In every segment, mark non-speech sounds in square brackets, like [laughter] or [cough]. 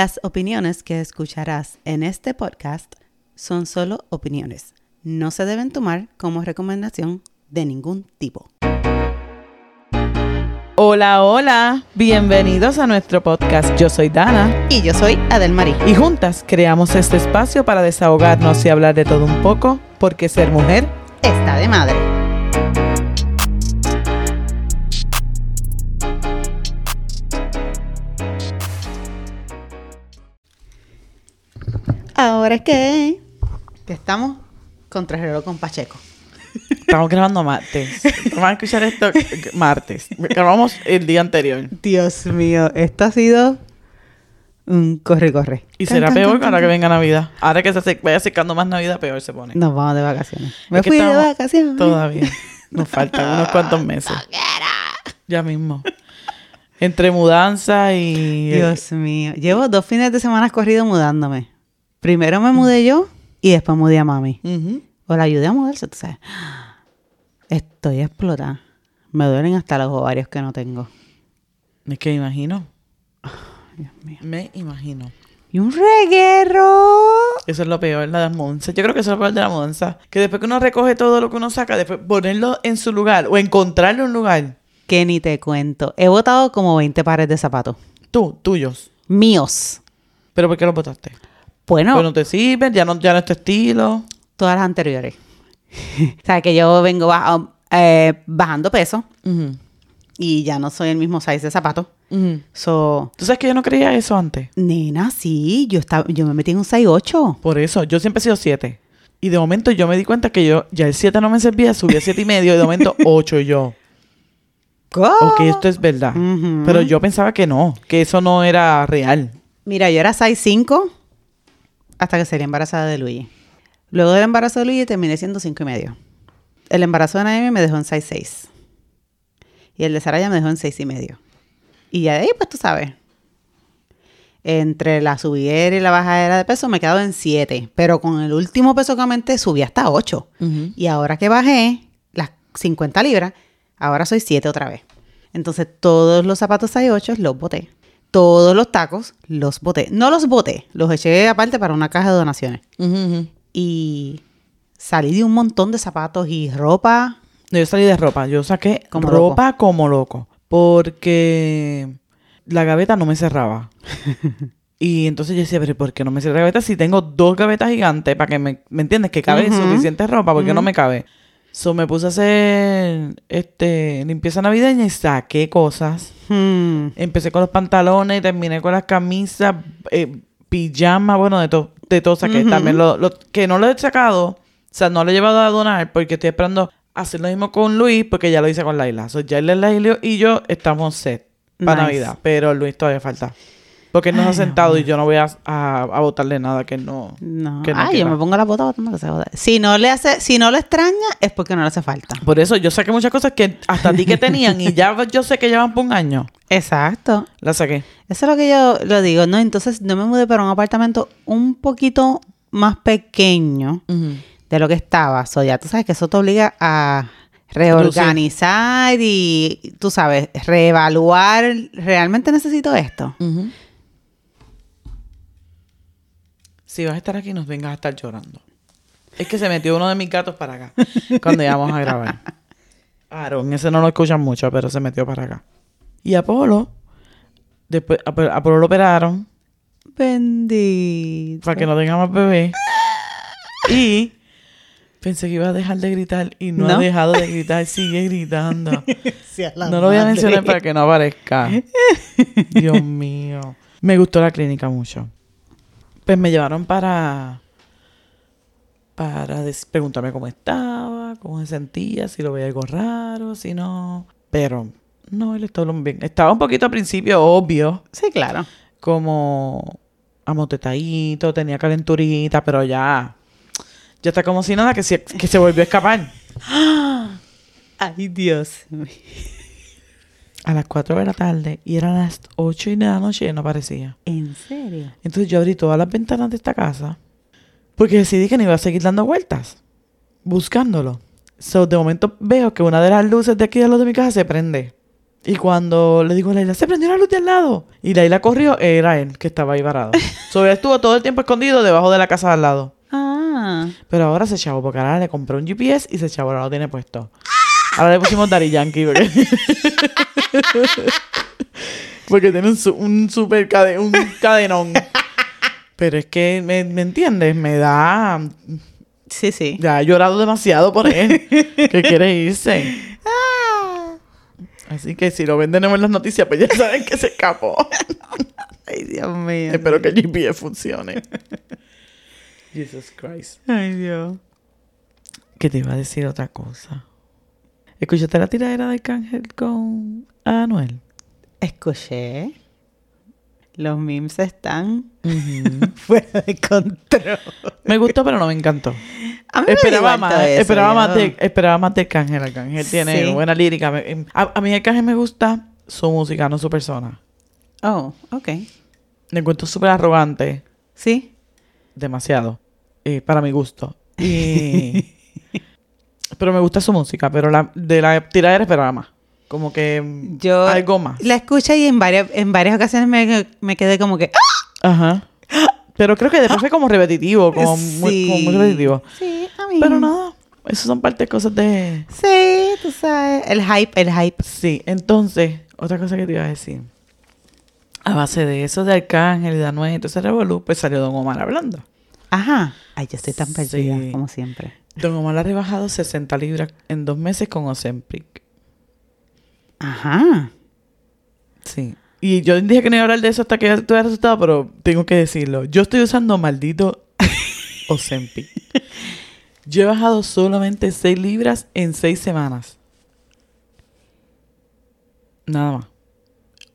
Las opiniones que escucharás en este podcast son solo opiniones. No se deben tomar como recomendación de ningún tipo. Hola, hola, bienvenidos a nuestro podcast. Yo soy Dana Y yo soy Adelmarí. y juntas creamos este espacio para desahogarnos y hablar de todo un poco, porque ser mujer Está de madre. Ahora es que, que estamos contra el reloj con Pacheco. Estamos grabando martes. Vamos a escuchar esto martes. Grabamos el día anterior. Dios mío, esto ha sido un corre-corre. Y Can, será can, peor can, ahora can, que venga Navidad. Ahora que se vaya acercando más Navidad, peor se pone. Nos vamos de vacaciones. Me Es fui de vacaciones. Todavía. Nos [laughs] faltan unos cuantos meses. Ya mismo. Entre mudanza y... Dios mío. Llevo dos fines de semana corrido mudándome. Primero me mudé yo y después mudé a mami. O la ayudé a mudarse, tú sabes. Estoy explotada. Me duelen hasta los ovarios que no tengo. Es que me imagino. Dios mío. Me imagino. Y un reguero. Eso es lo peor, la de la mudanza. Yo creo que eso es lo peor de la mudanza. Que después que uno recoge todo lo que uno saca, después ponerlo en su lugar o encontrarlo en un lugar. Que ni te cuento. He botado como 20 pares de zapatos. Tú, tuyos. Míos. ¿Pero por qué los botaste? Bueno, Pues no te sirven, ya no, ya no es tu estilo. todas las anteriores. [laughs] o sea, que yo vengo baja- eh, bajando peso Ujú, y ya no soy el mismo size de zapatos. ujú. So, ¿Tú sabes que yo no creía eso antes? nena, sí, yo, estaba, yo me metí en un size 8. Por eso, yo siempre he sido 7. Y de momento yo me di cuenta que yo, ya el 7 no me servía, subí a 7 y medio y de momento [laughs] 8 y yo. Ok, esto es verdad. Ujú. Pero yo pensaba que no, que eso no era real. Mira, yo era size 5 hasta que salí embarazada de Luigi. Luego del embarazo de Luigi terminé siendo 5 y medio. El embarazo de Naomi me dejó en size 6. Y el de Saraya me dejó en 6 y medio. Y ya de ahí, pues tú sabes. Entre la subidera y la bajadera de peso me he quedado en 7. Pero con el último peso que aumenté subí hasta 8. Y ahora que bajé las 50 libras, ahora soy 7 otra vez. Entonces todos los zapatos 6'8 los boté. Todos los tacos los boté. No los boté, los eché aparte para una caja de donaciones. Y salí de un montón de zapatos y ropa. No, Yo salí de ropa. Yo saqué Como ropa como loco. Porque la gaveta no me cerraba. [laughs] y entonces yo decía, pero ¿por qué no me cierra la gaveta si tengo dos gavetas gigantes para que me, ¿me entiendes? Que cabe Ujú. suficiente ropa, ¿por qué no me cabe? So me puse a hacer este limpieza navideña y saqué cosas. Hmm. Empecé con los pantalones terminé con las camisas, eh, pijama, bueno, de todo, de todo saqué. También lo, lo- que no lo he sacado, o sea, no lo he llevado a donar porque estoy esperando hacer lo mismo con Luis porque ya lo hice con Laila. So, ya Laila y yo estamos set para Nice. Navidad, pero Luis todavía falta. Porque él no se ha sentado y yo no voy a, a, a botarle nada que no... No. que no Ay, yo me pongo la bota botando que se joda. Si no le hace, si no le extraña, es porque no le hace falta. Por eso yo saqué muchas cosas que hasta a ti que tenían y ya [laughs] yo sé que llevan por un año. Exacto. Las saqué. Eso es lo que yo lo digo, ¿no? Entonces no me mudé para un apartamento un poquito más pequeño de lo que estaba. So, ya tú sabes que eso te obliga a reorganizar y, tú sabes, reevaluar. ¿Realmente necesito esto? Ujú. Si vas a estar aquí, nos vengas a estar llorando. Es que se metió uno de mis gatos para acá cuando íbamos a grabar. [laughs] Aaron, ese no lo escuchan mucho, pero se metió para acá. Y Apolo, después Apolo lo operaron Bendito. para que no tenga más bebé. Y pensé que iba a dejar de gritar y no, ha ¿No? dejado de gritar, sigue gritando. [laughs] No lo voy a mencionar para que no aparezca. [laughs] Dios mío. Me gustó la clínica mucho. Pues me llevaron para para preguntarme cómo estaba, cómo se sentía, si lo veía algo raro, si no. Pero no, él estaba bien. Estaba un poquito al principio obvio, Sí, claro. como amotetadito, tenía calenturita, pero ya ya está como si nada que se, que se volvió a escapar. [gasps] Ay, Dios. A las 4 de la tarde y eran las 8 y de la noche y no aparecía. ¿En serio? Entonces yo abrí todas las ventanas de esta casa porque decidí que no iba a seguir dando vueltas buscándolo. So, de momento veo que una de las luces de aquí de los de mi casa se prende. Y cuando le digo a Laila, se prendió la luz de al lado. Y Laila corrió, era él que estaba ahí varado. so, él estuvo todo el tiempo escondido debajo de la casa de al lado. Ah. Pero ahora se chavo, porque ahora le compré un GPS y se chavo, ahora lo tiene puesto. Ahora le pusimos Daddy Yankee porque, [laughs] porque tiene un, su- un super cade- un cadenón. Pero es que, ¿me, me entiendes? Me da... Sí, sí. Ya he llorado demasiado por él. que quiere irse. Así que si lo ven de nuevo en las noticias, pues ya saben que se escapó. Ay, Dios mío. Espero que el GPS funcione. Jesus Christ. Ay, Dios. Que te iba a decir otra cosa. ¿Escuchaste la tiradera de Cángel con Anuel? Escuché. Los memes están [laughs] fuera de control. Me gustó, pero no me encantó. A mí me Esperaba más, eso, esperaba, más de, esperaba más de Cángel. Arcángel tiene Sí. buena lírica. Me- A, a mí Arcángel me gusta su música, no su persona. Oh, ok. Me encuentro súper arrogante. Sí. demasiado eh, para mi gusto [laughs] y pero me gusta su música pero la de la tiradera esperaba más como que mm, Yo algo más la escuché y en varias, en varias ocasiones me, me quedé como que... ¡ah! ajá pero creo que después fue como repetitivo como muy, como muy repetitivo Sí, a mí. pero nada eso son parte de cosas de Sí, tú sabes. El hype, el hype. sí entonces otra cosa que te iba a decir a base de eso de Arcángel y de Anuel ese revolú pues salió Don Omar hablando Ajá. Ay, yo estoy tan perdida, Sí. como siempre. Don Omar ha rebajado 60 libras en dos meses con Ozempic Ajá. Sí. Y yo dije que no iba a hablar de eso hasta que tuviera resultado, pero tengo que decirlo. Yo estoy usando maldito [laughs] Ozempic. Yo he bajado solamente 6 libras en 6 semanas. Nada más.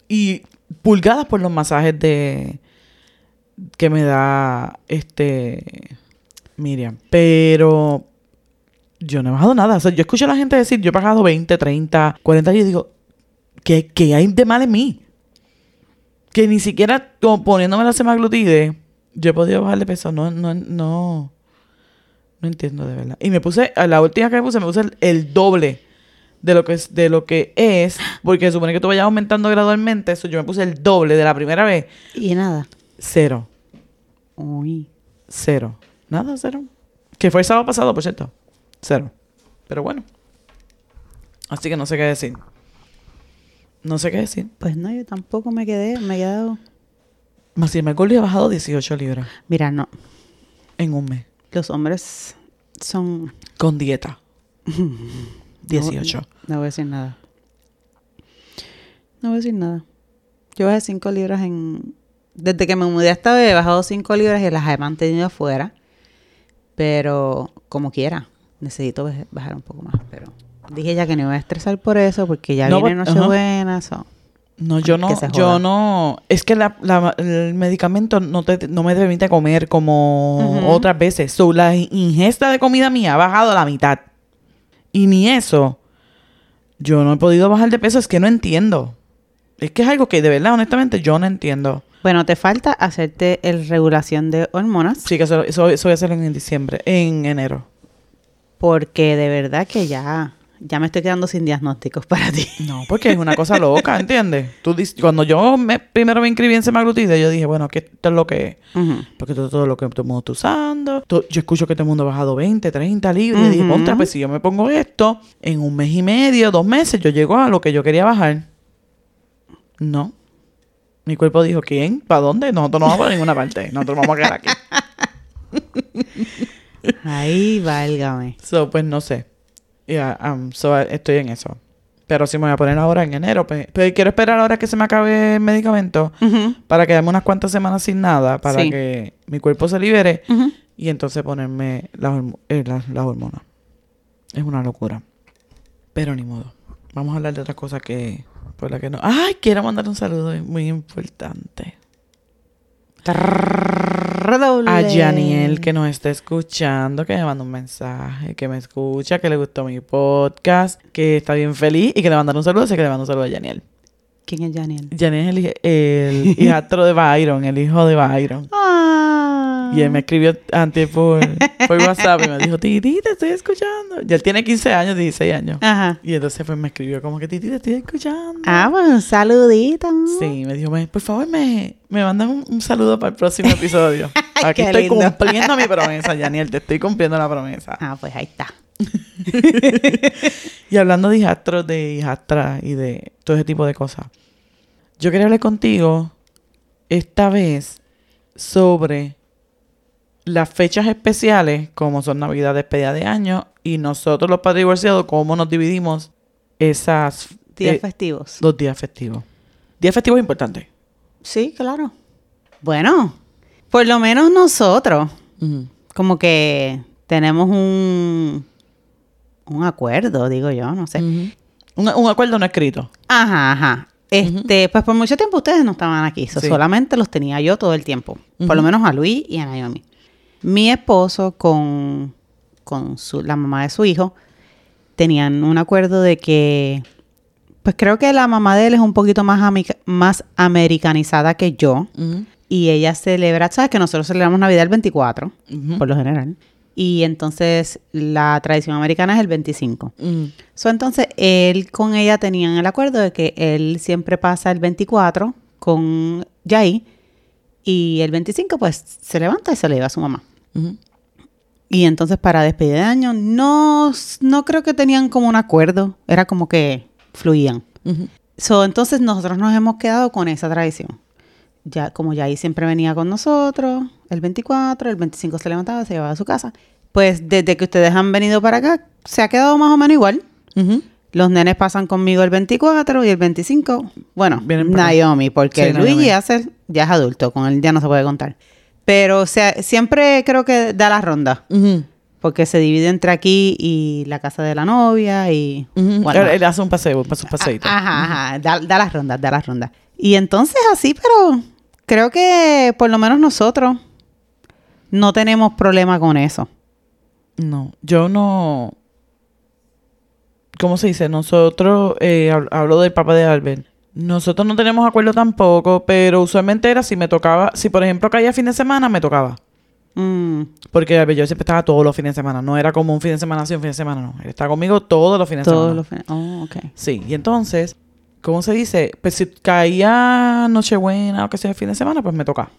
Y pulgadas por los masajes de que me da este Miriam. Pero yo no he bajado nada. O sea, yo escucho a la gente decir, yo he pagado 20, 30, 40 y yo digo, ¿qué, qué hay de mal en mí? Que ni siquiera como poniéndome la semaglutide, yo he podido bajar de peso. No, no, no. No entiendo de verdad. Y me puse, a la última que me puse, me puse el, el doble de lo que es, de lo que es, porque se supone que tú vayas aumentando gradualmente. Eso yo me puse el doble de la primera vez. Y nada. Cero. Uy. Cero. Nada, cero. Que fue el sábado pasado, por cierto. Cero. Pero bueno. Así que no sé qué decir. No sé qué decir. Pues no, yo tampoco me quedé, me he quedado. Más sin embargo, he bajado 18 libras Mira, no. en un mes. Los hombres son. Con dieta. [laughs] 18. No, no voy a decir nada. No voy a decir nada. Yo bajé 5 libras en. Desde que me mudé esta vez he bajado 5 libras y las he mantenido afuera. Pero como quiera, necesito baj- bajar un poco más. Pero dije ya que no voy a estresar por eso porque ya No, viene. Nochebuena. so. No, yo no, yo no. Es que la, la- el medicamento no, te, no me permite comer como otras veces. So, la ingesta de comida mía ha bajado a la mitad. Y ni eso. Yo no he podido bajar de peso. Es que no entiendo. Es que es algo que de verdad, honestamente, yo no entiendo. Bueno, te falta hacerte el regulación de hormonas. Sí, que eso, eso, eso voy a hacerlo en diciembre, en enero. Porque de verdad que ya, ya me estoy quedando sin diagnósticos para ti. No, porque es una cosa loca, [laughs] ¿entiendes? Tú cuando yo me, primero me inscribí en semaglutide, yo dije, bueno, ¿qué esto es lo que es? Ujú. Porque todo, todo lo que todo el mundo está usando. Yo escucho que todo el mundo ha bajado 20, 30 libras. Y dije, contra, pues si yo me pongo esto, en un mes y medio, dos meses, yo llego a lo que yo quería bajar. No. Mi cuerpo dijo, ¿quién? ¿Para dónde? Nosotros no vamos para ninguna parte. Nosotros vamos a quedar aquí. [laughs] Ay, válgame. So, pues no sé. Yeah, um, so, estoy en eso. Pero sí me voy a poner ahora en enero. Pues, pero quiero esperar ahora que se me acabe el medicamento Ujú, para quedarme unas cuantas semanas sin nada, para Sí. que mi cuerpo se libere y entonces ponerme las eh, las- las hormonas. Es una locura. Pero ni modo. Vamos a hablar de otras cosas que por la que no. Ay, quiero mandar un saludo muy importante Redoble. a Janiel que nos está escuchando, que me mandó un mensaje, que me escucha, que le gustó mi podcast, que está bien feliz y que le mandaron un saludo, así que le mando un saludo a Janiel. ¿Quién es Janiel? Janiel es el, el hijastro de Byron, el hijo de Byron. Ah. Y él me escribió antes por, por WhatsApp y me dijo, Titi, te estoy escuchando. Y él tiene 15 años, 16 años. Ajá. Y entonces pues me escribió como que, Titi, te estoy escuchando. Ah, pues un saludito. Sí, me dijo, "Me- por favor, me, me mandan un, un saludo para el próximo episodio. [laughs] Aquí estoy lindo. cumpliendo mi promesa, Yaniel, te estoy cumpliendo la promesa. Ah, pues ahí está. [laughs] Y hablando de hijastros, de hijastras y de todo ese tipo de cosas. Yo quería hablar contigo esta vez sobre las fechas especiales, como son Navidad, despedida de año, y nosotros los padres divorciados, cómo nos dividimos esas Días eh, festivos. los días festivos. Días festivos importantes. Sí, claro. Bueno, por lo menos nosotros, como que tenemos un, un acuerdo, digo yo, no sé. un, un acuerdo no escrito. Ajá, ajá. Este, pues por mucho tiempo ustedes no estaban aquí, so Sí. solamente los tenía yo todo el tiempo. Por lo menos a Luis y a Naomi. Mi esposo con, con su, la mamá de su hijo tenían un acuerdo de que, pues creo que la mamá de él es un poquito más, amica- más americanizada que yo. Y ella celebra, ¿sabes? Que nosotros celebramos Navidad el 24, Ujú. por lo general. Y entonces la tradición americana es el 25. Mm. So, entonces, él con ella tenían el acuerdo de que él siempre pasa el 24 con Jai y el 25 pues se levanta y se le lleva a su mamá. Y entonces para despedir de año no, no creo que tenían como un acuerdo, era como que fluían. Ujú. So, entonces nosotros nos hemos quedado con esa tradición. Ya, como Jai siempre venía con nosotros, el 24, el 25 se levantaba, se llevaba a su casa. Pues desde que ustedes han venido para acá, se ha quedado más o menos igual. Los nenes pasan conmigo el 24 y el 25. Bueno. Naomi, porque Sí, Luigi ya, ya es adulto, con él ya no se puede contar. Pero o sea, siempre creo que da la ronda, porque se divide entre aquí y la casa de la novia y... Ujú. bueno, él, él hace un paseo, pasa un paseíto. Ajá, ajá, da, da las rondas, da las rondas. Y entonces así, pero creo que por lo menos nosotros no tenemos problema con eso. No, yo no. ¿Cómo se dice? Nosotros, eh, hab- hablo del papá de Albert. Nosotros no tenemos acuerdo tampoco, pero usualmente era si me tocaba, si por ejemplo caía fin de semana, me tocaba. Mm, Porque yo siempre estaba todos los fines de semana. No era como un fin de semana sí, un fin de semana no. Él estaba conmigo todos los fines de todos semana. los fines- Oh, ok. Sí, y entonces, ¿cómo se dice? Pues si caía Nochebuena o que sea fin de semana, pues me toca.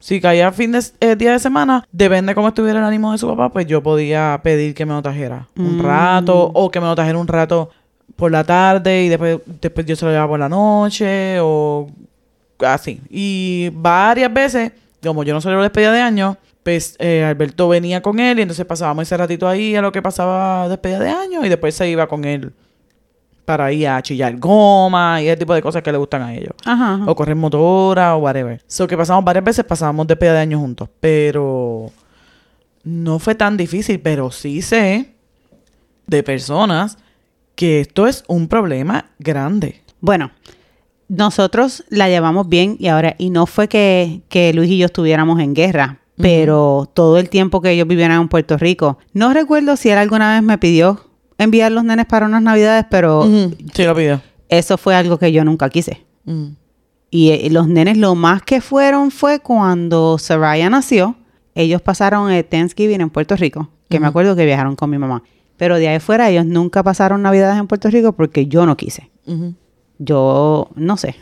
Si caía fin de eh, día de semana, depende cómo estuviera el ánimo de su papá, pues yo podía pedir que me lo trajera un Mm. rato o que me lo trajera un rato por la tarde y después, después yo se lo llevaba por la noche o así. Y varias veces, como yo no celebro despedida de año, pues eh, Alberto venía con él y entonces pasábamos ese ratito ahí a lo que pasaba despedida de año y después se iba con él para ir a chillar goma y ese tipo de cosas que le gustan a ellos. Ajá, ajá. O correr motora o whatever. So que pasamos varias veces, pasábamos despedida de año juntos. Pero no fue tan difícil, pero sí sé de personas que esto es un problema grande. Bueno, nosotros la llevamos bien y ahora, y no fue que, que Luis y yo estuviéramos en guerra, pero todo el tiempo que ellos vivieran en Puerto Rico, no recuerdo si él alguna vez me pidió enviar los nenes para unas navidades, pero Sí, lo pidió. eso fue algo que yo nunca quise. Y eh, los nenes lo más que fueron fue cuando Soraya nació, ellos pasaron el Thanksgiving en Puerto Rico, que me acuerdo que viajaron con mi mamá. Pero de ahí fuera ellos nunca pasaron navidades en Puerto Rico porque yo no quise. Yo no sé.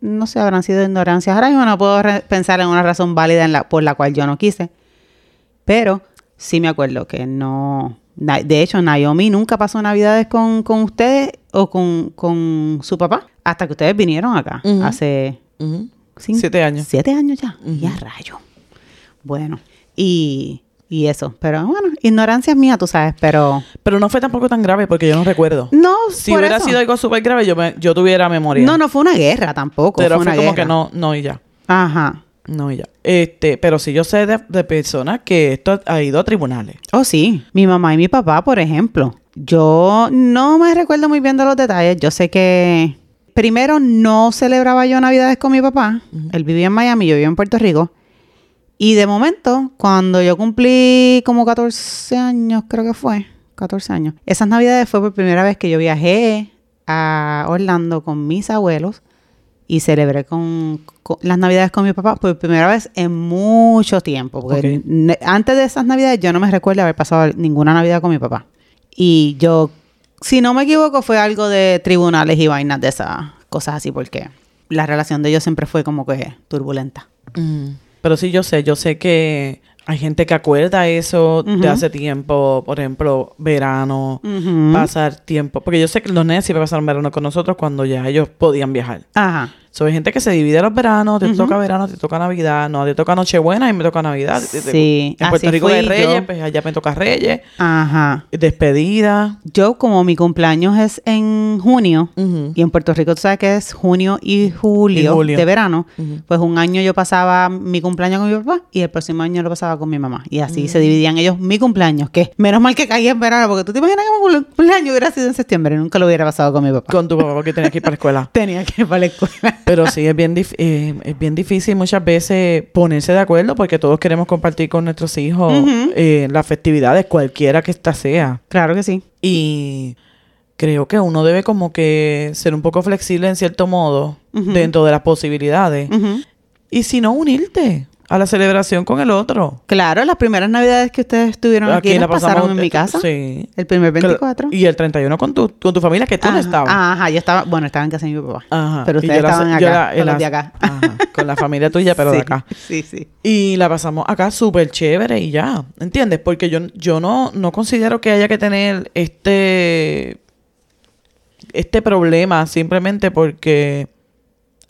No sé, habrán sido ignorancias. Ahora mismo no puedo pensar en una razón válida en la, por la cual yo no quise. Pero sí me acuerdo que no. De hecho, Naomi nunca pasó navidades con, con ustedes o con, con su papá hasta que ustedes vinieron acá. Hace cinco- Siete años. Siete años ya. Ya rayo. Bueno, y, y eso. Pero bueno, ignorancia es mía, tú sabes. Pero Pero no fue tampoco tan grave porque yo no recuerdo. no, Si por hubiera eso. sido algo súper grave, yo, me- yo tuviera memoria. No, no fue una guerra tampoco. Pero fue fue una como guerra. que no, no y ya. Ajá. No y ya. Este, pero sí yo sé de, de personas que esto ha ido a tribunales. Oh, sí. Mi mamá y mi papá, por ejemplo. Yo no me recuerdo muy bien de los detalles. Yo sé que primero no celebraba yo Navidades con mi papá. Él vivía en Miami, yo vivía en Puerto Rico. Y de momento, cuando yo cumplí como 14 años, creo que fue, 14 años, esas Navidades fue por primera vez que yo viajé a Orlando con mis abuelos y celebré con, con las navidades con mi papá por primera vez en mucho tiempo. Porque antes de esas navidades yo no me recuerdo haber pasado ninguna navidad con mi papá. Y yo, si no me equivoco, fue algo de tribunales y vainas de esas cosas así, porque la relación de ellos siempre fue como que turbulenta. Mm. Pero sí, yo sé, yo sé que hay gente que acuerda eso de hace tiempo, por ejemplo, verano, pasar tiempo. Porque yo sé que los nenes siempre pasaron verano con nosotros cuando ya ellos podían viajar. Ajá. So, hay gente que se divide los veranos, te toca verano, te toca Navidad, no, te toca Nochebuena y me toca Navidad. Sí, En Puerto así Rico hay Reyes, yo. pues allá me toca Reyes, Ajá. despedida. Yo, como mi cumpleaños es en junio, y en Puerto Rico tú sabes que es junio y julio, Y julio. de verano, pues un año yo pasaba mi cumpleaños con mi papá y el próximo año lo pasaba con mi mamá. Y así Mm. se dividían ellos mi cumpleaños, que menos mal que caía en verano, porque tú te imaginas que mi cumpleaños hubiera sido en septiembre, nunca lo hubiera pasado con mi papá. Con tu papá porque [laughs] tenía que ir para la escuela. Tenía que ir para la escuela. Pero sí, es bien, eh, es bien difícil muchas veces ponerse de acuerdo porque todos queremos compartir con nuestros hijos Ujú. eh, las festividades, cualquiera que ésta sea. Claro que sí. Y creo que uno debe como que ser un poco flexible en cierto modo dentro de las posibilidades. Y si no, unirte a la celebración con el otro. Claro, las primeras navidades que ustedes estuvieron aquí, las pasaron en mi casa. Sí. El primer 24. Y el 31 con tu, con tu familia, que tú no estabas. Ajá, yo estaba, bueno, estaba en casa de mi papá. Ajá. Pero ustedes la- estaban acá, la- con los de acá. Ajá, con la familia tuya, pero [laughs] sí, de acá. Sí, sí. Y la pasamos acá súper chévere y ya, ¿entiendes? Porque yo, yo no, no considero que haya que tener este, este problema simplemente porque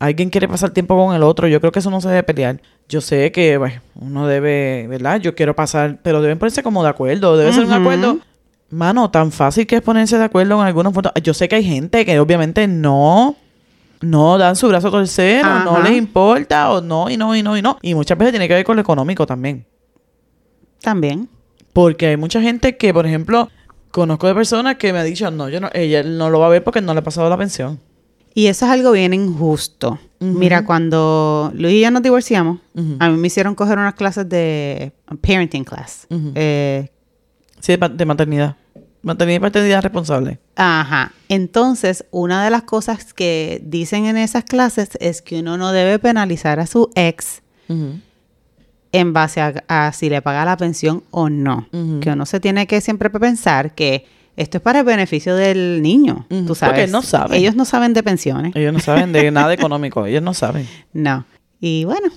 alguien quiere pasar tiempo con el otro. Yo creo que eso no se debe pelear. Yo sé que bueno, uno debe, ¿verdad? Yo quiero pasar, pero deben ponerse como de acuerdo. Debe ser un acuerdo. Mano, tan fácil que es ponerse de acuerdo en algunos puntos. Yo sé que hay gente que obviamente no no dan su brazo a torcer o no les importa o no y no y no y no. Y muchas veces tiene que ver con lo económico también. También. Porque hay mucha gente que, por ejemplo, conozco de personas que me han dicho, no, yo no, ella no lo va a ver porque no le ha pasado la pensión. Y eso es algo bien injusto. Mira, cuando Luis y yo nos divorciamos, a mí me hicieron coger unas clases de parenting class. Eh, Sí, de, maternidad. Maternidad y paternidad responsable. ajá. Entonces, una de las cosas que dicen en esas clases es que uno no debe penalizar a su ex en base a, a si le paga la pensión o no. Que uno se tiene que siempre pensar que esto es para el beneficio del niño. Ujú, Tú sabes. porque no saben. Ellos no saben de pensiones. Ellos no saben de nada económico. Ellos no saben. [laughs] No. Y bueno,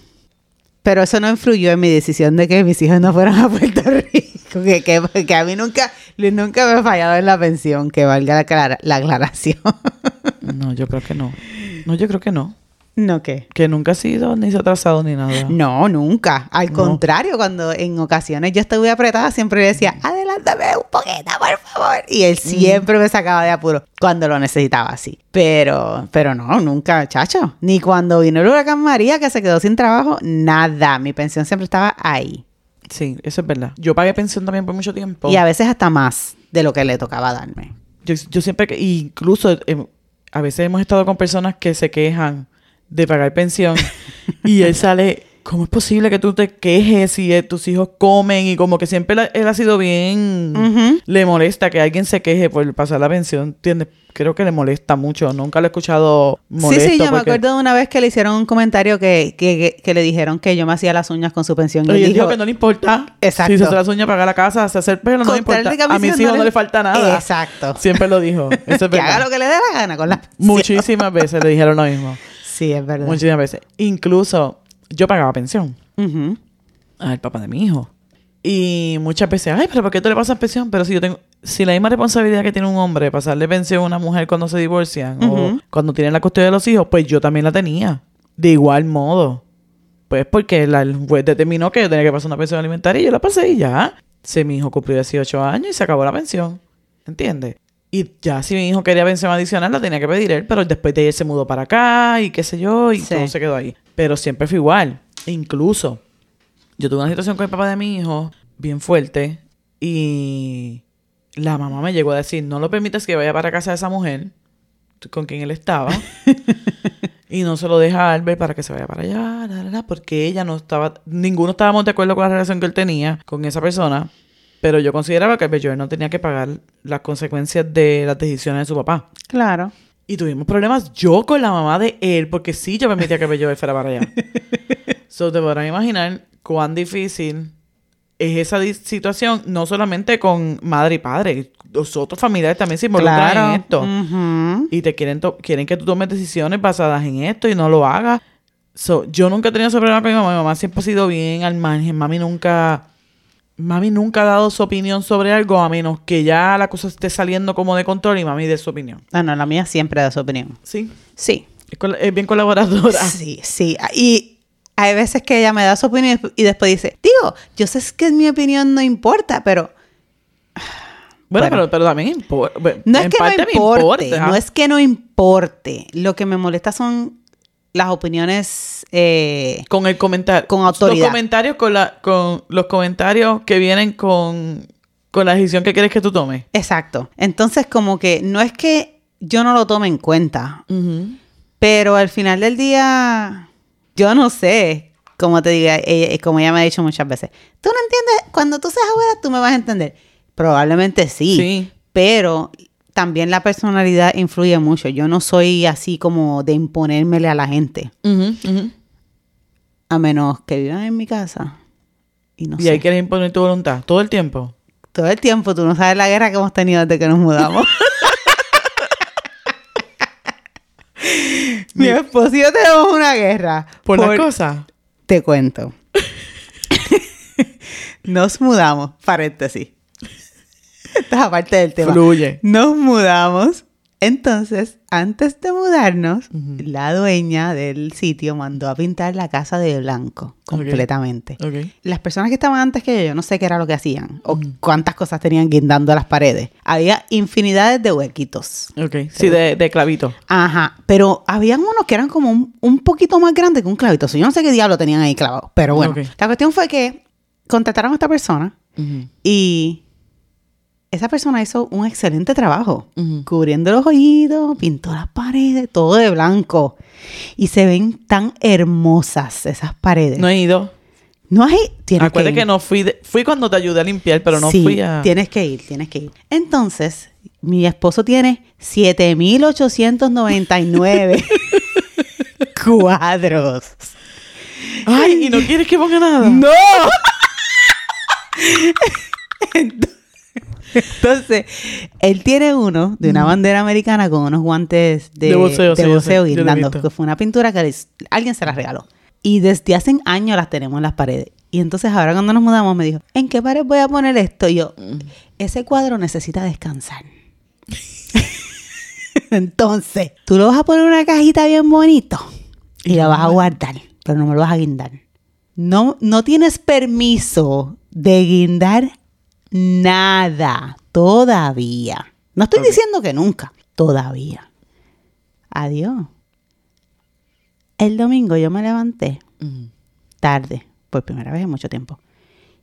pero eso no influyó en mi decisión de que mis hijos no fueran a Puerto [laughs] Rico. Que, que, que a mí nunca, nunca me ha fallado en la pensión, que valga la, aclara- la aclaración. [laughs] No, yo creo que no. No, yo creo que no. ¿No qué? Que nunca ha sido ni se ha atrasado ni nada. No, nunca. Al No. contrario, cuando en ocasiones yo estuve apretada, siempre le decía, adelántame un poquito, por favor. Y él siempre me sacaba de apuro cuando lo necesitaba así. Pero, pero no, nunca, chacho. Ni cuando vino el huracán María, que se quedó sin trabajo, nada. Mi pensión siempre estaba ahí. Sí, eso es verdad. Yo pagué pensión también por mucho tiempo. Y a veces hasta más de lo que le tocaba darme. Yo, yo siempre, incluso eh, a veces hemos estado con personas que se quejan de pagar pensión [laughs] y él sale, ¿cómo es posible que tú te quejes si eh, tus hijos comen? Y como que siempre la- él ha sido bien, le molesta que alguien se queje por pasar la pensión, ¿entiendes? Creo que le molesta mucho, nunca lo he escuchado molesto. sí, sí, yo me acuerdo de una vez que le hicieron un comentario que, que, que- que le dijeron que yo me hacía las uñas con su pensión. Y él dijo dijo, que no le importa. Exacto. Si se hace las uñas, pagar la casa, se hace el pelo, no le "Con tal importa. A mis hijos no le falta nada. Exacto. Siempre lo dijo. [laughs] Eso es que haga lo que le dé la gana con la pensión. Muchísimas veces le dijeron lo mismo. [laughs] Sí, es verdad. Muchísimas veces. Incluso yo pagaba pensión al papá de mi hijo. Y muchas veces, ay, pero ¿por qué tú le pasas pensión? Pero si yo tengo, si la misma responsabilidad que tiene un hombre pasarle pensión a una mujer cuando se divorcian o cuando tienen la custodia de los hijos, pues yo también la tenía. De igual modo. Pues porque la, el juez determinó que yo tenía que pasar una pensión alimentaria y yo la pasé y ya. Si mi hijo cumplió 18 años y se acabó la pensión. ¿Entiendes? Y ya si mi hijo quería pensión adicional, la tenía que pedir él, pero después de él se mudó para acá y qué sé yo, y Sí. todo se quedó ahí. Pero siempre fue igual. E incluso, yo tuve una situación con el papá de mi hijo bien fuerte y la mamá me llegó a decir, no lo permitas que vaya para casa de esa mujer con quien él estaba [laughs] y no se lo deja a Albert para que se vaya para allá, la, la, la, porque ella no estaba, ninguno estábamos de acuerdo con la relación que él tenía con esa persona, pero yo consideraba que Albert Joel no tenía que pagar las consecuencias de las decisiones de su papá. Claro. Y tuvimos problemas yo con la mamá de él, porque sí yo permitía que Bello fuera para allá. [laughs] so, te podrán imaginar cuán difícil es esa situación, no solamente con madre y padre, los otros familiares también se involucran Claro. en esto. Y te quieren, quieren que tú tomes decisiones basadas en esto y no lo hagas. So, yo nunca he tenido ese problema con mi mamá. Mi mamá siempre ha sido bien al margen. Mami nunca... Mami nunca ha dado su opinión sobre algo a menos que ya la cosa esté saliendo como de control y mami dé su opinión. Ah, no, la mía siempre da su opinión. Sí. Sí. Es, bien colaboradora. [laughs] Sí, sí. Y hay veces que ella me da su opinión y desp- y después dice, digo, yo sé que mi opinión no importa, pero Bueno, Bueno. pero, pero también importa. no es que no importe, importa. no es que no importe. Lo que me molesta son las opiniones eh, Con el comentario. Con autoridad. Los comentarios con, la, con los comentarios que vienen con, con la decisión que quieres que tú tomes. Exacto. Entonces, como que no es que yo no lo tome en cuenta, pero al final del día, yo no sé, como te diga, ella- como ella me ha dicho muchas veces, tú no entiendes, cuando tú seas abuela, tú me vas a entender. Probablemente sí, Sí. pero también la personalidad influye mucho. Yo no soy así como de imponérmele a la gente, a menos que vivan en mi casa. Y no Y sé. ahí quieres imponer tu voluntad todo el tiempo. Todo el tiempo, tú no sabes la guerra que hemos tenido desde que nos mudamos. [laughs] Mi esposo y yo tenemos una guerra. Por, las cosas. Te cuento. [laughs] Nos mudamos, paréntesis. [laughs] Esta es aparte del tema. Fluye. Nos mudamos. Entonces, antes de mudarnos, la dueña del sitio mandó a pintar la casa de blanco completamente. Ok. Las personas que estaban antes que yo, yo no sé qué era lo que hacían o cuántas cosas tenían guindando a las paredes. Había infinidades de huequitos. Ok. Sí, de, de clavito. Ajá, pero habían unos que eran como un, un poquito más grandes que un clavito. O sea, yo no sé qué diablo tenían ahí clavado. Pero bueno, Ok. la cuestión fue que contrataron a esta persona y esa persona hizo un excelente trabajo. Cubriendo los oídos, pintó las paredes, todo de blanco. Y se ven tan hermosas esas paredes. No he ido. No hay... Tienes Acuérdate que no fui. de- fui cuando te ayudé a limpiar, pero no Sí, fui a. tienes que ir, tienes que ir. Entonces, mi esposo tiene 7,899 [laughs] cuadros. Ay, y no quieres que ponga nada. ¡No! [laughs] Entonces, él tiene uno de una bandera americana con unos guantes de, De sí, de guindando, que fue una pintura que les- alguien se la regaló. Y desde hace años las tenemos en las paredes. Y entonces ahora cuando nos mudamos me dijo, ¿en qué pared voy a poner esto? Y yo, ese cuadro necesita descansar. [laughs] entonces, tú lo vas a poner en una cajita bien bonito y la vas a guardar, pero no me lo vas a guindar. No, no tienes permiso de guindar nada todavía. No estoy diciendo que nunca, todavía. Adiós. El domingo yo me levanté tarde, por primera vez en mucho tiempo.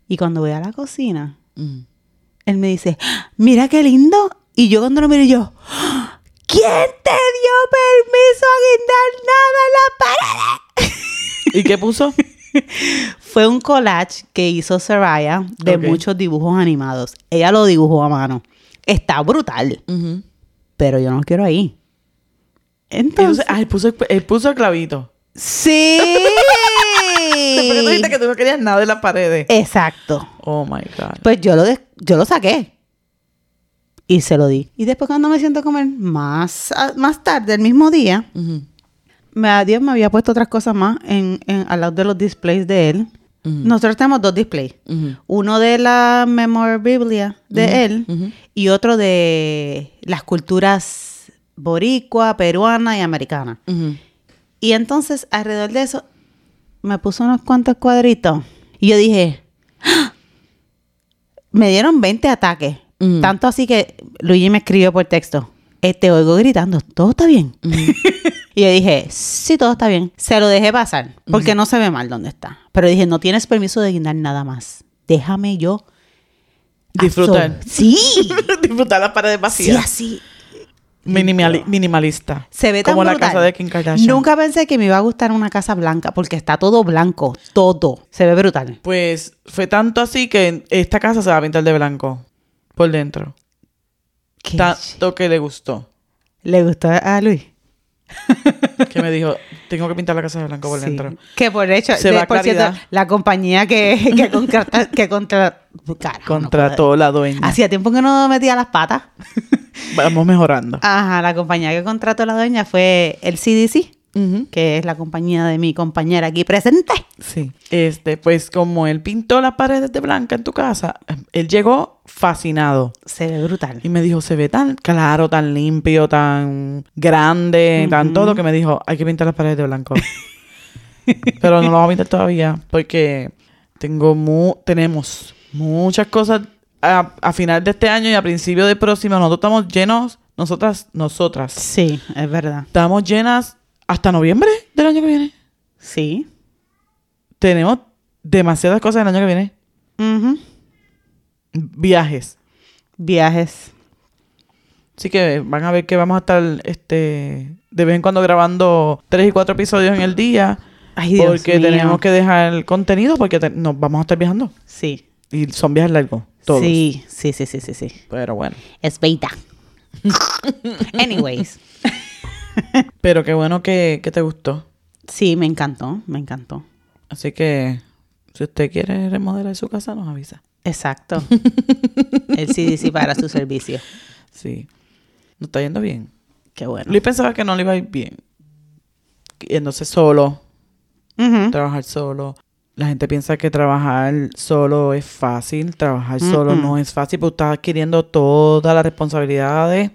Y cuando voy a la cocina, él me dice, "¡Ah! mira qué lindo. Y yo cuando lo miro yo, "¡Ah! ¿quién te dio permiso a guindar nada en la pared? ¿Y qué puso? [laughs] Fue un collage que hizo Soraya de muchos dibujos animados. Ella lo dibujó a mano. Está brutal, pero yo no quiero ahí. Entonces, ah, él puso, él puso el clavito. sí. [laughs] Después que tú dijiste que tú no querías nada de las paredes. Exacto. Oh my God. Pues yo lo, yo lo saqué. Y se lo di. Y después cuando me siento a comer más, a- más tarde, el mismo día, Ujú, me, Dios me había puesto otras cosas más en, en- al lado de los displays de él. Nosotros tenemos dos displays. Uno de la memorabilia de él y otro de las culturas boricua, peruana y americana. Y entonces, alrededor de eso, me puso unos cuantos cuadritos. Y yo dije, ¡Ah! me dieron 20 ataques. Tanto así que Luigi me escribió por texto. "Eh, te oigo gritando, ¿todo está bien? [laughs] y yo dije, sí, todo está bien. Se lo dejé pasar, porque no se ve mal dónde está. Pero dije, no tienes permiso de guindar nada más. Déjame yo. Disfrutar. Sí. [laughs] Disfrutar las paredes sí, vacías. así. Minimali- minimalista. Se ve tan Como la casa de Kim Kardashian. Nunca pensé que me iba a gustar una casa blanca porque está todo blanco, todo. Se ve brutal. Pues fue tanto así que esta casa se va a pintar de blanco. Por dentro. Qué ch- Tanto que le gustó. ¿Le gustó a Luis? [laughs] que me dijo, tengo que pintar la casa de blanco por Sí. dentro. Que por hecho, Se de- va por cierto, claridad. la compañía que, [laughs] que contrata, que contra, carajo, no Contrató la dueña. Hacía tiempo que no metía las patas. [laughs] Vamos mejorando. Ajá, la compañía que contrató la dueña fue el CDC, Que es la compañía de mi compañera aquí presente. Sí. Este, pues como él pintó las paredes de blanca en tu casa, él llegó fascinado. Se ve brutal. Y me dijo, se ve tan claro, tan limpio, tan grande, tan todo, que me dijo, hay que pintar las paredes de blanco. [laughs] Pero no lo vamos a pintar todavía, porque tengo mu tenemos muchas cosas a, a final de este año y a principio del próximo. Nosotros estamos llenos, nosotras, nosotras, Sí, es verdad. estamos llenas hasta noviembre del año que viene. Sí. Tenemos demasiadas cosas el año que viene. Ujú. Viajes. Viajes. Así que van a ver que vamos a estar este de vez en cuando grabando tres y cuatro episodios en el día. Ay, Dios porque mío. tenemos que dejar el contenido porque te- nos vamos a estar viajando. Sí. Y son viajes largos. Todos. Sí, sí, sí, sí, sí, sí. Pero bueno. Es beta. [laughs] Anyways. [laughs] Pero qué bueno que, que te gustó. Sí, me encantó, me encantó. Así que si usted quiere remodelar su casa, nos avisa. Exacto. [laughs] el CDC para su servicio. Sí. Nos está yendo bien. Qué bueno. Luis pensaba que no le iba a ir bien. Yéndose solo, trabajar solo. La gente piensa que trabajar solo es fácil. Trabajar solo no es fácil porque estás adquiriendo todas las responsabilidades,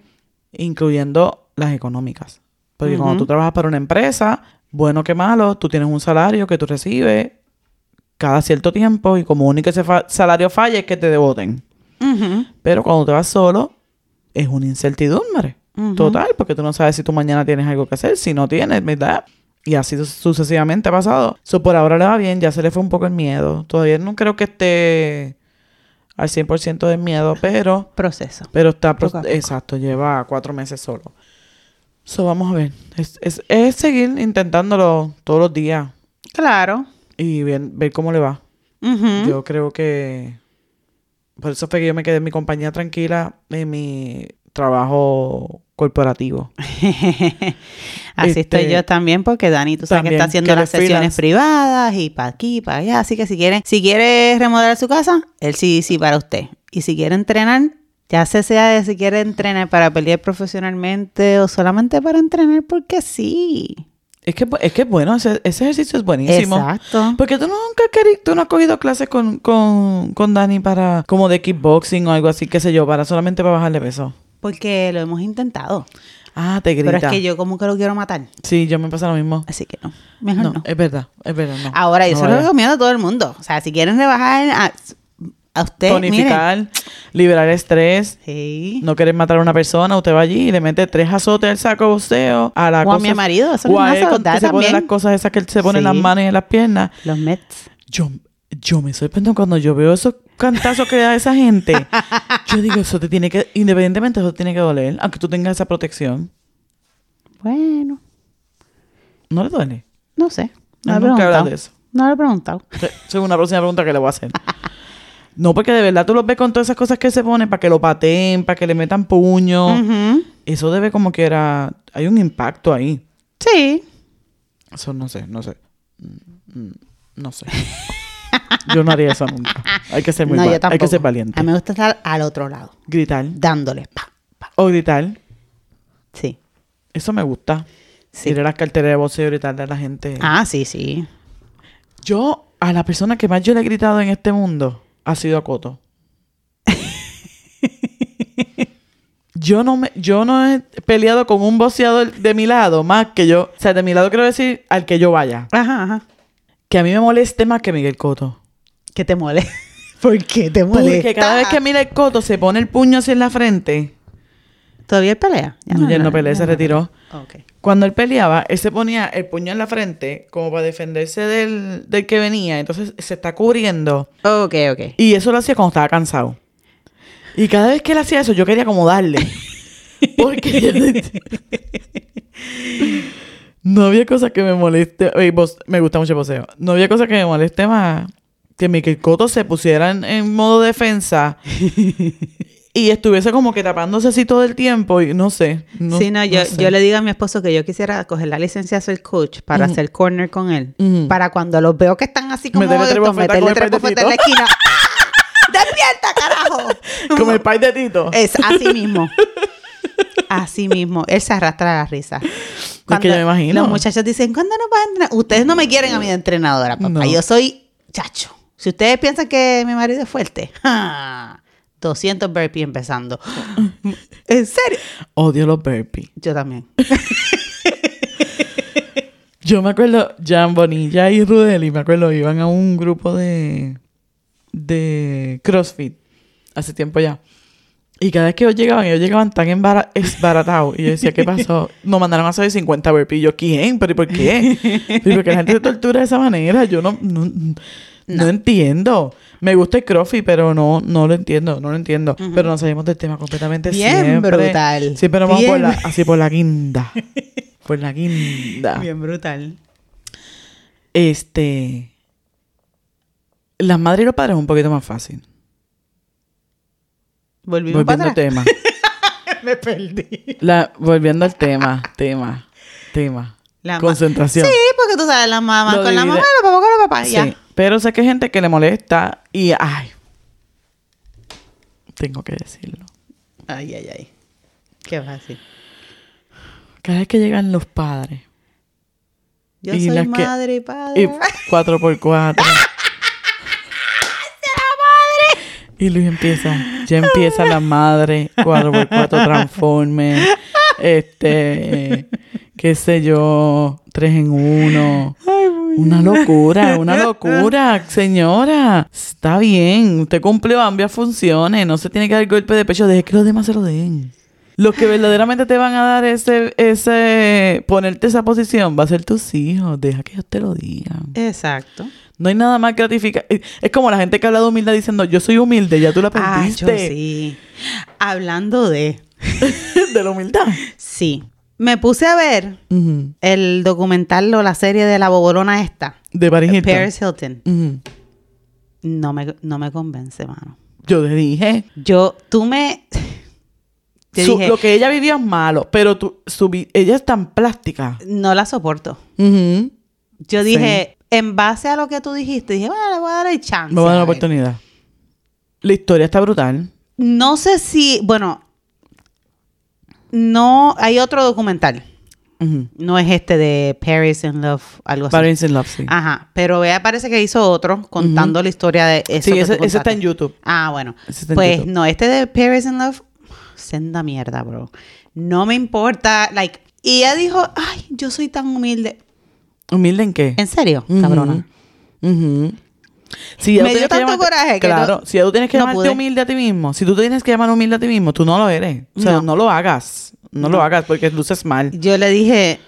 incluyendo las económicas. Porque cuando tú trabajas para una empresa, bueno que malo, tú tienes un salario que tú recibes cada cierto tiempo y como único ese fa- salario falla es que te deboten. Ujú. Pero cuando te vas solo, es una incertidumbre. Total, porque tú no sabes si tú mañana tienes algo que hacer, si no tienes, ¿verdad? Y así su- sucesivamente ha pasado. So, por ahora le va bien, ya se le fue un poco el miedo. Todavía no creo que esté al 100% del miedo, pero, Proceso. pero está... pro-. Exacto, lleva cuatro meses solo. So, vamos a ver. Es, es, es seguir intentándolo todos los días Claro. y ver, ver cómo le va. Yo creo que... Por eso fue que yo me quedé en mi compañía tranquila, en mi trabajo corporativo. [laughs] Así estoy Este, yo también porque Dani, tú sabes que está haciendo que las sesiones freelance. privadas y para aquí, para allá. Así que si quiere, si quiere remodelar su casa, el CDC para usted. Y si quiere entrenar, ya se sea de si quiere entrenar para pelear profesionalmente o solamente para entrenar porque sí. Es que, es que bueno, ese, ese ejercicio es buenísimo. Exacto. Porque tú nunca queri- tú no has cogido clases con, con, con Dani para como de kickboxing o algo así, qué sé yo, para solamente para bajarle peso. Porque lo hemos intentado. Ah, te grita. Pero es que yo como que lo quiero matar. Sí, yo me pasa lo mismo. Así que no. Mejor No, no. es verdad, es verdad, no. Ahora, yo No se lo recomiendo a todo el mundo. O sea, si quieren rebajar a, a usted, miren. Tonificar, liberar estrés. Sí. No querer matar a una persona, usted va allí y le mete tres azotes al saco de boxeo a la O a cosa- mi marido, eso o a él se las cosas esas que él se pone en las manos y en las piernas. Los Mets. Yo, yo me sorprendo cuando yo veo esos cantazos que da esa gente. Yo digo, eso te tiene que, independientemente, eso te tiene que doler, aunque tú tengas esa protección. Bueno, ¿No le duele? no sé. No le he preguntado. de eso. No le he preguntado. Es una próxima pregunta que le voy a hacer. [laughs] No, porque de verdad tú los ves con todas esas cosas que se ponen para que lo pateen, para que le metan puño. Eso debe como que era... Hay un impacto ahí. Sí. Eso no sé, no sé. Mm, mm, No sé. Yo no haría eso nunca. Hay que ser muy no, yo. Hay que ser A valiente. mí me gusta estar al otro lado, Gritar. dándole. Pa, pa. O gritar. Sí. Eso me gusta. Sí. Ir a las carteras de boxeo y gritarle a la gente. Ah, sí, sí. Yo, a la persona que más yo le he gritado en este mundo, ha sido a Coto. yo no me, yo no he peleado con un boxeador de mi lado más que yo. O sea, de mi lado quiero decir al que yo vaya. Ajá, ajá. Que a mí me moleste más que Miguel Coto. Que te mole. [laughs] ¿Por qué te molesta? Porque cada vez que mira el Coto se pone el puño así en la frente. ¿Todavía él pelea? No, ya él no pelea, se retiró. Ok. Cuando él peleaba, él se ponía el puño en la frente como para defenderse del, del que venía. Entonces se está cubriendo. Ok, ok. Y eso lo hacía cuando estaba cansado. Y cada vez que él hacía eso, yo quería como darle. [laughs] Porque no había cosa que me moleste. Oye, vos- me gusta mucho el poseo. No había cosa que me moleste más que Mikel Cotto se pusiera en, en modo defensa [laughs] y estuviese como que tapándose así todo el tiempo y no sé. No, sí, no, yo, sé. yo le digo a mi esposo que yo quisiera coger la licencia de ser coach para hacer corner con él. Para cuando los veo que están así como Meterle tres esto, bofetas meterle con el tres bofetas en la esquina. [laughs] ¡Despierta, carajo! [laughs] Como el pay de Tito. Es así [laughs] mismo. Así mismo. Él se arrastra a la risa. que yo me imagino. Los muchachos dicen, ¿cuándo nos vas a entrenar? Ustedes no me quieren a mi entrenadora, papá. No. Yo soy chacho. Si ustedes piensan que mi marido es fuerte, ¡ja! 200 burpees empezando. [laughs] ¿En serio? Odio los burpees. Yo también. [laughs] Yo me acuerdo, Jan Bonilla y Rudeli, me acuerdo, iban a un grupo de, de CrossFit hace tiempo ya. Y cada vez que ellos llegaban, ellos llegaban tan esbaratados. Y yo decía, ¿qué pasó? Nos mandaron a hacer 50 burpees. Y yo, ¿quién? ¿Pero y por qué? [laughs] ¿Pero porque la gente se tortura de esa manera? Yo no, no, no entiendo. Me gusta el CrossFit, pero no, no lo entiendo, no lo entiendo. Pero nos salimos del tema completamente Bien siempre. brutal. Siempre nos vamos por la, así por la guinda. [laughs] por la guinda. Bien brutal. Este. Las madres y los padres es un poquito más fácil. Volvimos Volviendo para al tema. [laughs] Me perdí. La, volviendo al tema. Tema. Tema. La Concentración. Sí, porque tú sabes, la mamá Lo con la divide- mamá, los papás con los papás. Sí, Ya. Pero sé que hay gente que le molesta y. Ay. Tengo que decirlo. Ay, ay, ay. Qué fácil. Cada vez que llegan los padres. Yo Y soy que- madre y padre. Y 4x4. [laughs] Y Luis empieza, ya empieza la madre, 4x4 [laughs] transforme, este, qué sé yo, 3 en 1. Una locura, una [laughs] locura, señora. Está bien, usted cumplió ambas funciones, no se tiene que dar golpe de pecho, deje que los demás se lo den. Los que verdaderamente te van a dar ese, ese, ponerte esa posición va a ser tus hijos, deja que ellos te lo digan. Exacto. No hay nada más gratificante. Es como la gente que habla de humildad diciendo, yo soy humilde, ya tú la Ah, aprendiste. yo sí. Hablando de... [laughs] de la humildad. Sí. Me puse a ver el documental o la serie de la bobolona esta. De Paris Hilton. Paris Hilton. No me, no me convence, mano. Yo te dije, Yo, tú me... [laughs] Te su- dije, lo que ella vivía es malo, pero tú, su ella es tan plástica. no la soporto. Yo dije, en base a lo que tú dijiste, dije, bueno, le voy a dar el chance. Me voy a dar la oportunidad. La historia está brutal. No sé si, bueno, no, hay otro documental. No es este de Paris in Love, algo así. Paris in Love, sí. Ajá, pero ella parece que hizo otro contando la historia de eso. sí, que ese, tú ese está en YouTube. Ah, bueno. Pues no, este de Paris in Love, senda mierda, bro. No me importa, like, y ella dijo, ay, yo soy tan humilde. ¿Humilde en qué? ¿En serio, cabrona? Ujú. Si Me dio tanto coraje que Claro, no- si ya tú tienes que no llamarte pude. humilde a ti mismo, si tú te tienes que llamar humilde a ti mismo, tú no lo eres. O sea, no, No. lo hagas. No, lo hagas porque luces mal. Yo le dije,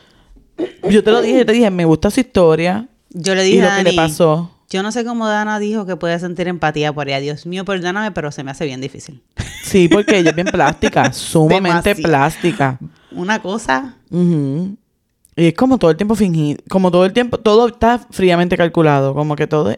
Yo te lo dije, yo te dije, me gusta su historia yo le y dije lo a que le pasó. Yo no sé cómo Dana dijo que puede sentir empatía por ella. Dios mío, perdóname, pero se me hace bien difícil. Sí, porque ella es bien plástica, [laughs] sumamente plástica. Una cosa. Y es como todo el tiempo fingido, como todo el tiempo, todo está fríamente calculado, como que todo es...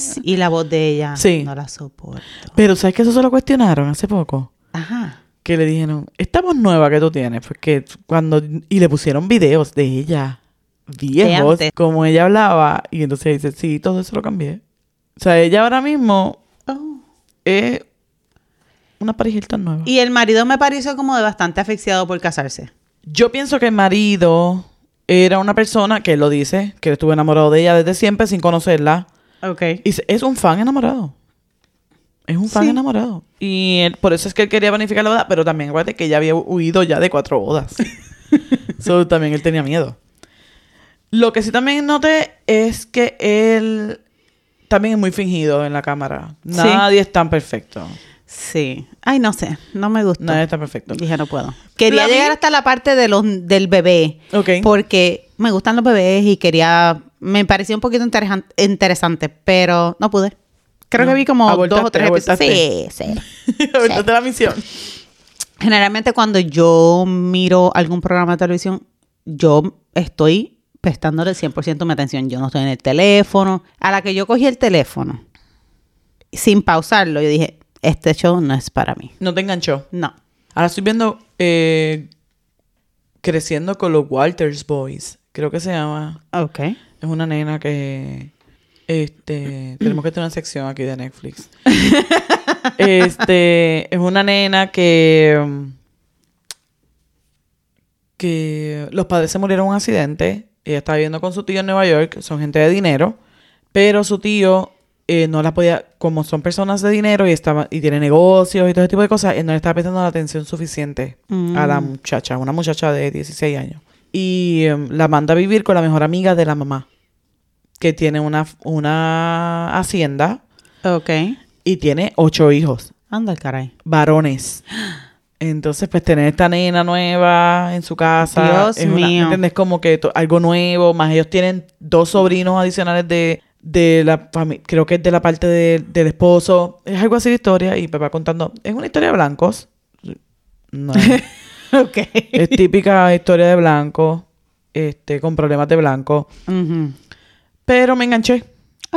sí, y la voz de ella, Sí. no la soporto. Pero ¿sabes que eso se lo cuestionaron hace poco? Ajá. que le dijeron, esta voz nueva que tú tienes, porque cuando, y le pusieron videos de ella, viejos, como ella hablaba, y entonces dice, sí, todo eso lo cambié. O sea, ella ahora mismo Oh. es una parejita nueva. Y el marido me pareció como de bastante asfixiado por casarse. Yo pienso que el marido era una persona que él lo dice, que estuvo enamorado de ella desde siempre sin conocerla, Ok. y es un fan enamorado. Es un fan Sí. enamorado. Y él- por eso es que él quería planificar la boda, pero también acuérdate que ella había huido ya de cuatro bodas. [laughs] so, también él tenía miedo. Lo que sí también noté es que él también es muy fingido en la cámara. Sí. Nadie es tan perfecto. Sí. Ay, no sé. No me gustó. Nadie es tan perfecto. Dije, no puedo. Quería La llegar hasta la parte de los, del bebé. Ok. Porque me gustan los bebés y quería... Me pareció un poquito interesan- interesante, pero no pude. Creo No. que vi como Abortaste, dos o tres abortaste. episodios. Sí, [laughs] sí. La misión. Generalmente cuando yo miro algún programa de televisión, yo estoy prestándole 100% mi atención. Yo no estoy en el teléfono. A la que yo cogí el teléfono, sin pausarlo, yo dije, este show no es para mí. No te enganchó. No. Ahora estoy viendo eh, Creciendo con los Walters Boys. Creo que se llama. Ok. Es una nena que. Este. [clears throat] tenemos que tener una sección aquí de Netflix. [laughs] este. Es una nena que. Que los padres se murieron en un accidente. Ella estaba viviendo con su tío en Nueva York. Son gente de dinero. Pero su tío eh, no la podía. Como son personas de dinero y estaba y tiene negocios y todo ese tipo de cosas, él no le estaba prestando la atención suficiente a la muchacha. Una muchacha de 16 años. Y em, la manda a vivir con la mejor amiga de la mamá que tiene una, una hacienda Ok. y tiene ocho hijos, Anda el caray. varones. Entonces, pues tener esta nena nueva en su casa. Dios es una- mío. ¿Entiendes? Como que algo nuevo. Más ellos tienen dos sobrinos adicionales de, de la familia. Creo que es de la parte de- del esposo. Es algo así de historia. Y papá contando. Es una historia de blancos. No [laughs] es- [laughs] Ok. es típica historia de blancos. Este, con problemas de blanco. Pero me enganché.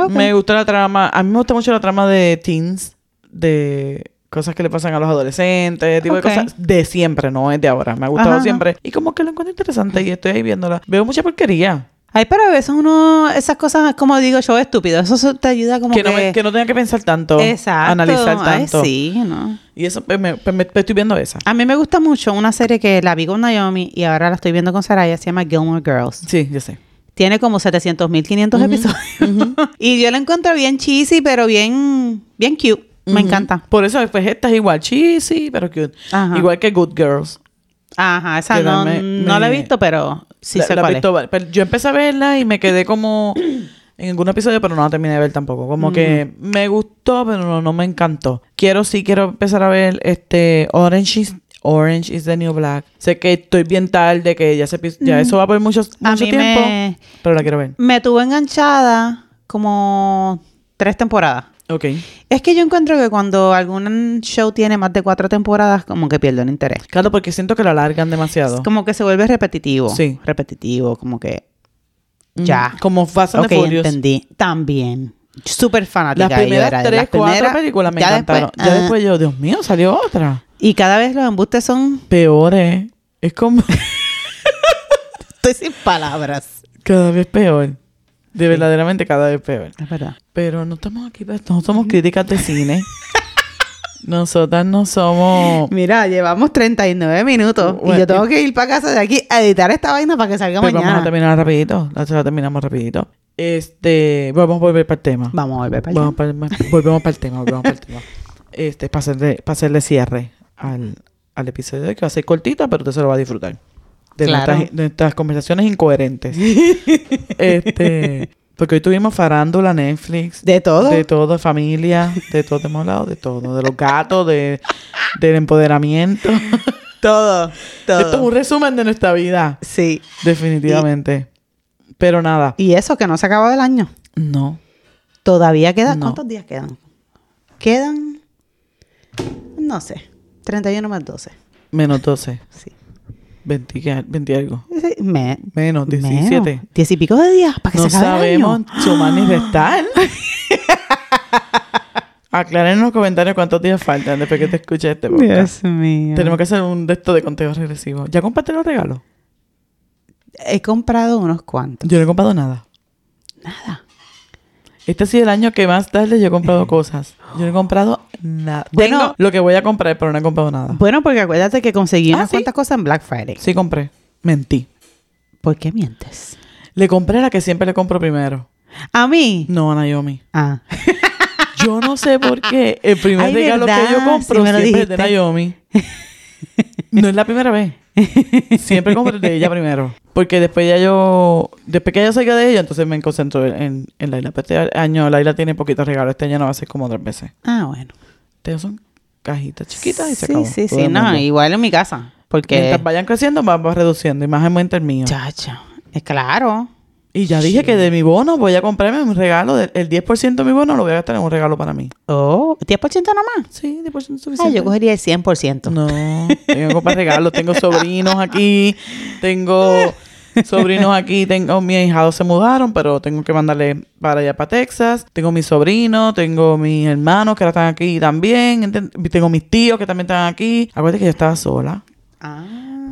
Me gusta la trama. A mí me gusta mucho la trama de teens. De cosas que le pasan a los adolescentes. Tipo de cosas de siempre, no es de ahora. Me ha gustado Ajá, siempre. Y como que lo encuentro interesante y estoy ahí viéndola. Veo mucha porquería. Ay, pero a veces uno, esas cosas, como digo yo, estúpido. Eso so- te ayuda como Que que... no, me- que no tenga que pensar tanto. Exacto. Analizar Ay, tanto. sí, ¿no? Y eso, pues, me, pues, me- estoy viendo esa. A mí me gusta mucho una serie que la vi con Naomi y ahora la estoy viendo con Saraya. Se llama Gilmore Girls. Sí, yo sé. Tiene como 700 mil 500 episodios. [laughs] y yo la encuentro bien cheesy, pero bien, bien cute. Me encanta. Por eso, pues, esta es igual cheesy, pero cute. Ajá. Igual que Good Girls. Ajá, esa no, me- no la he visto, pero sí La- sé la cuál visto pero yo empecé a verla y me quedé como [clears throat] en algún episodio, pero no la terminé de ver tampoco. Como que me gustó, pero no, no me encantó. Quiero, sí, quiero empezar a ver este Orange is, Orange is the New Black. Sé que estoy bien tarde, que ya se ya eso va por muchos, mucho tiempo, me, pero la quiero ver. me tuvo enganchada como tres temporadas. Ok. Es que yo encuentro que cuando algún show tiene más de cuatro temporadas, como que pierde el interés. Claro, porque siento que la alargan demasiado. Como que se vuelve repetitivo. Sí. Repetitivo, como que Ujú. ya. Como Fast and ok, the Furious. entendí. También. Súper fanática. Las yo primeras era de tres, las cuatro primeras, películas me ya encantaron. después, ya ah, después yo, Dios mío, salió otra. Y cada vez los embustes son... Peores. Es como [laughs] Estoy sin palabras. cada vez peor. De verdaderamente cada vez peor. Es verdad. Pero no estamos aquí, para no somos críticas de cine. [laughs] Nosotras no somos... Mira, llevamos 39 minutos y yo tengo que ir para casa de aquí a editar esta vaina para que salga Pues mañana. vamos a terminar rapidito. La terminamos rapidito. Este... Vamos a volver para el tema. Vamos a volver para. Vamos para- volvemos para el tema, volvemos para el tema. Este, para hacerle, para hacerle cierre al, al episodio de hoy, que va a ser cortita, pero usted se lo va a disfrutar. De, Claro. nuestras, de nuestras conversaciones incoherentes. [laughs] este... Porque hoy tuvimos farándula, Netflix. De todo. De todo, familia, de todo hemos hablado, de todo, de los gatos, de, del empoderamiento. [laughs] Todo. Todo. Esto es un resumen de nuestra vida, Sí. definitivamente. Pero nada, Y eso que no se acabó del año. no. Todavía quedan. No. ¿Cuántos días quedan? Quedan. No sé. 31 más 12. Menos 12, Sí. 20, ¿qué? 20 algo. Me, Menos 17. menos. Y pico de días para que No se acabe el sabemos año. sumar ni restar. Aclaren en los comentarios cuántos días faltan después que te escuche este podcast. Dios mío. Tenemos que hacer un de esto de conteo regresivo. ¿Ya compraste los regalos? He comprado unos cuantos. Yo no he comprado nada. Nada. Este ha sido el año que más tarde yo he comprado [laughs] cosas. Yo no he comprado nada. Bueno- Tengo lo que voy a comprar, pero no he comprado nada. Bueno, porque acuérdate que conseguí Ah, unas ¿sí? cuantas cosas en Black Friday. Sí compré. Mentí. ¿Por qué mientes? Le compré la que siempre le compro primero. ¿A mí? No a Naomi. Ah. [laughs] Yo no sé por qué el primer Ay, regalo ¿verdad? que yo compro Sí siempre es de. Naomi. No es la primera vez. [laughs] Siempre compro el de ella primero. Porque después ya yo... Después que ella salga de ella, entonces me concentro en, en Laila. Pero este año Laila tiene poquitos regalos. Este año no va a ser como otras veces. Ah, bueno. Estos son cajitas chiquitas y se sí, acabó. sí, sí. el No, igual en mi casa. Porque... Mientras vayan creciendo, vamos reduciendo. Y más el mío. Chacha. Es claro. Y ya dije que de mi bono voy a comprarme un regalo. del- El 10% de mi bono lo voy a gastar en un regalo para mí. Oh, ¿10% nada más? Sí, 10% es Ah, suficiente. yo cogería el 100%. No, tengo que comprar regalos. Tengo [laughs] sobrinos aquí. Tengo [laughs] sobrinos aquí. Tengo mis hijados se mudaron, pero tengo que mandarle para allá, para Texas. Tengo mis sobrinos, tengo mis hermanos que ahora están aquí también. Tengo mis tíos que también están aquí. Acuérdate que yo estaba sola. Ah.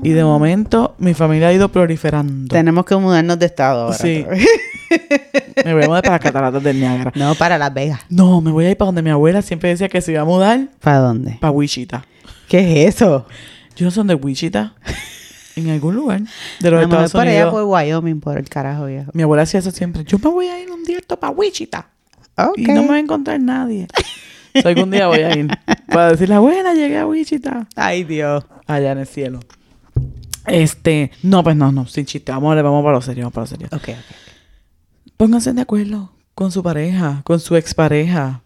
Y de momento mi familia ha ido proliferando. Tenemos que mudarnos de estado ahora. Sí. [laughs] Me voy a mudar para las cataratas del Niágara. No, para Las Vegas. No, me voy a ir para donde mi abuela siempre decía que se iba a mudar. ¿Para dónde? Para Wichita. ¿Qué es eso? Yo no dónde es Wichita. [laughs] en algún lugar de los Me voy Estados por allá Unidos. por Wyoming, por el carajo viejo. Mi abuela hacía eso siempre. Yo me voy a ir un día esto para Wichita. Ok. Y no me va a encontrar nadie. So, algún día voy a ir para decirle, buena, llegué a Wichita. Ay, Dios. Allá en el cielo. Este, no, pues no, no, sin chiste. Vamos, vamos para lo serio, vamos para lo serio. Ok, ok. Pónganse de acuerdo con su pareja, con su expareja.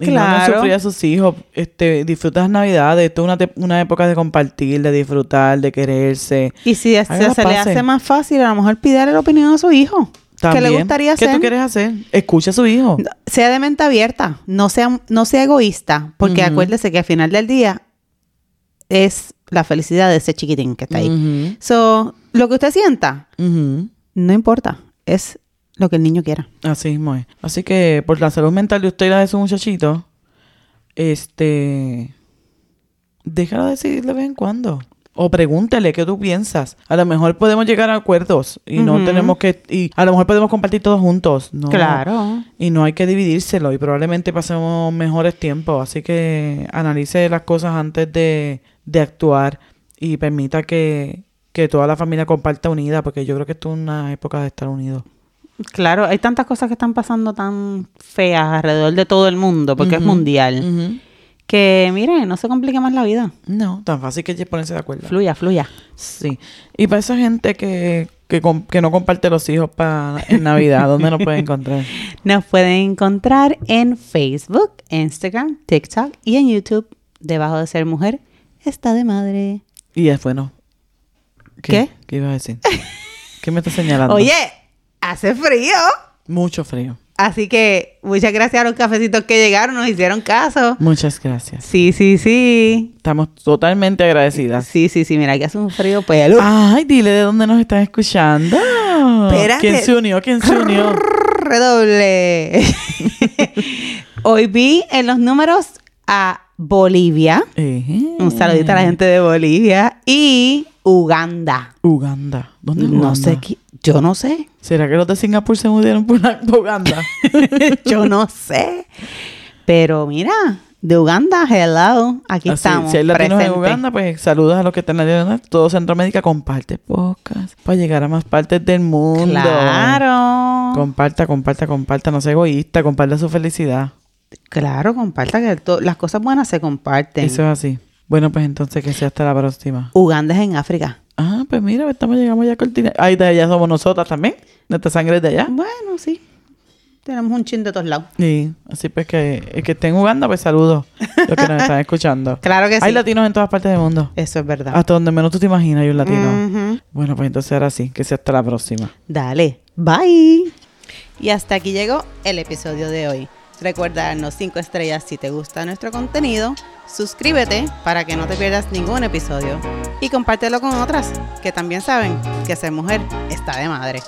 Y no Claro. hagan sufrir a sus hijos. Este, disfruta las navidades. Esto es una, una época de compartir, de disfrutar, de quererse. Y si es- se le hace más fácil, a lo mejor pídale la opinión a su hijo. ¿Qué le También. gustaría ¿Qué hacer? tú quieres hacer? Escucha a su hijo. No, Sea de mente abierta. No sea, no sea egoísta. Porque acuérdese que al final del día es la felicidad de ese chiquitín que está ahí. Ujú, So, lo que usted sienta, no importa. Es lo que el niño quiera. Así mismo es. Así que por la salud mental de usted y la de su muchachito, este, déjalo decidir de vez en cuando. O pregúntale qué tú piensas. A lo mejor podemos llegar a acuerdos y no tenemos que... Y a lo mejor podemos compartir todos juntos. No. Claro. Y no hay que dividírselo y probablemente pasemos mejores tiempos. Así que analice las cosas antes de, de actuar y permita que, que toda la familia comparta unida, porque yo creo que esto es una época de estar unidos. Claro, hay tantas cosas que están pasando tan feas alrededor de todo el mundo, porque es mundial, que mire, no se complique más la vida. No, tan fácil que ponerse de acuerdo. Fluya, fluya. Sí. Y para esa gente que, que, no comparte los hijos para en Navidad, ¿dónde nos pueden encontrar? [laughs] Nos pueden encontrar en Facebook, Instagram, TikTok y en YouTube. Debajo de ser mujer, está de madre. Y es bueno. ¿Qué? ¿Qué iba a decir? ¿Qué me está señalando? [laughs] Oye, hace frío. Mucho frío. Así que muchas gracias a los cafecitos que llegaron, nos hicieron caso. Muchas gracias. Sí, sí, sí. Estamos totalmente agradecidas. Sí, sí, sí. Mira, que hace un frío pelo. Ay, dile de dónde nos están escuchando. Espérate. ¿Quién se unió? ¿Quién se unió? Redoble. [laughs] Hoy vi en los números a Bolivia. Eh, Un saludito a la gente de Bolivia. Y Uganda. Uganda. ¿Dónde es No Uganda? sé qué. Yo no sé. ¿Será que los de Singapur se mudieron por Uganda? [laughs] Yo no sé. Pero mira, de Uganda, hello. Aquí Así, estamos. si hay latinos en presentes. Uganda, pues saludos a los que están en todo Centroamérica. Comparte podcast para llegar a más partes del mundo. Claro. Comparta, comparta, comparta. No sea egoísta. Comparta su felicidad. Claro, comparta que las cosas buenas se comparten. Eso es así. Bueno, pues entonces que sea hasta la próxima. Uganda es en África. Ah, pues mira, estamos llegamos ya a Cortina. Ahí de allá somos nosotras también. Nuestra sangre es de allá. Bueno, sí. Tenemos un chin de todos lados. Sí, así pues que el que esté en Uganda, pues saludos. Los que nos están [laughs] escuchando. Claro que sí. Hay latinos en todas partes del mundo. Eso es verdad. Hasta donde menos tú te imaginas hay un latino. Bueno, pues entonces ahora sí, que sea hasta la próxima. Dale, bye. Y hasta aquí llegó el episodio de hoy. Recuerda darnos 5 estrellas si te gusta nuestro contenido, suscríbete para que no te pierdas ningún episodio y compártelo con otras que también saben que ser mujer está de madre.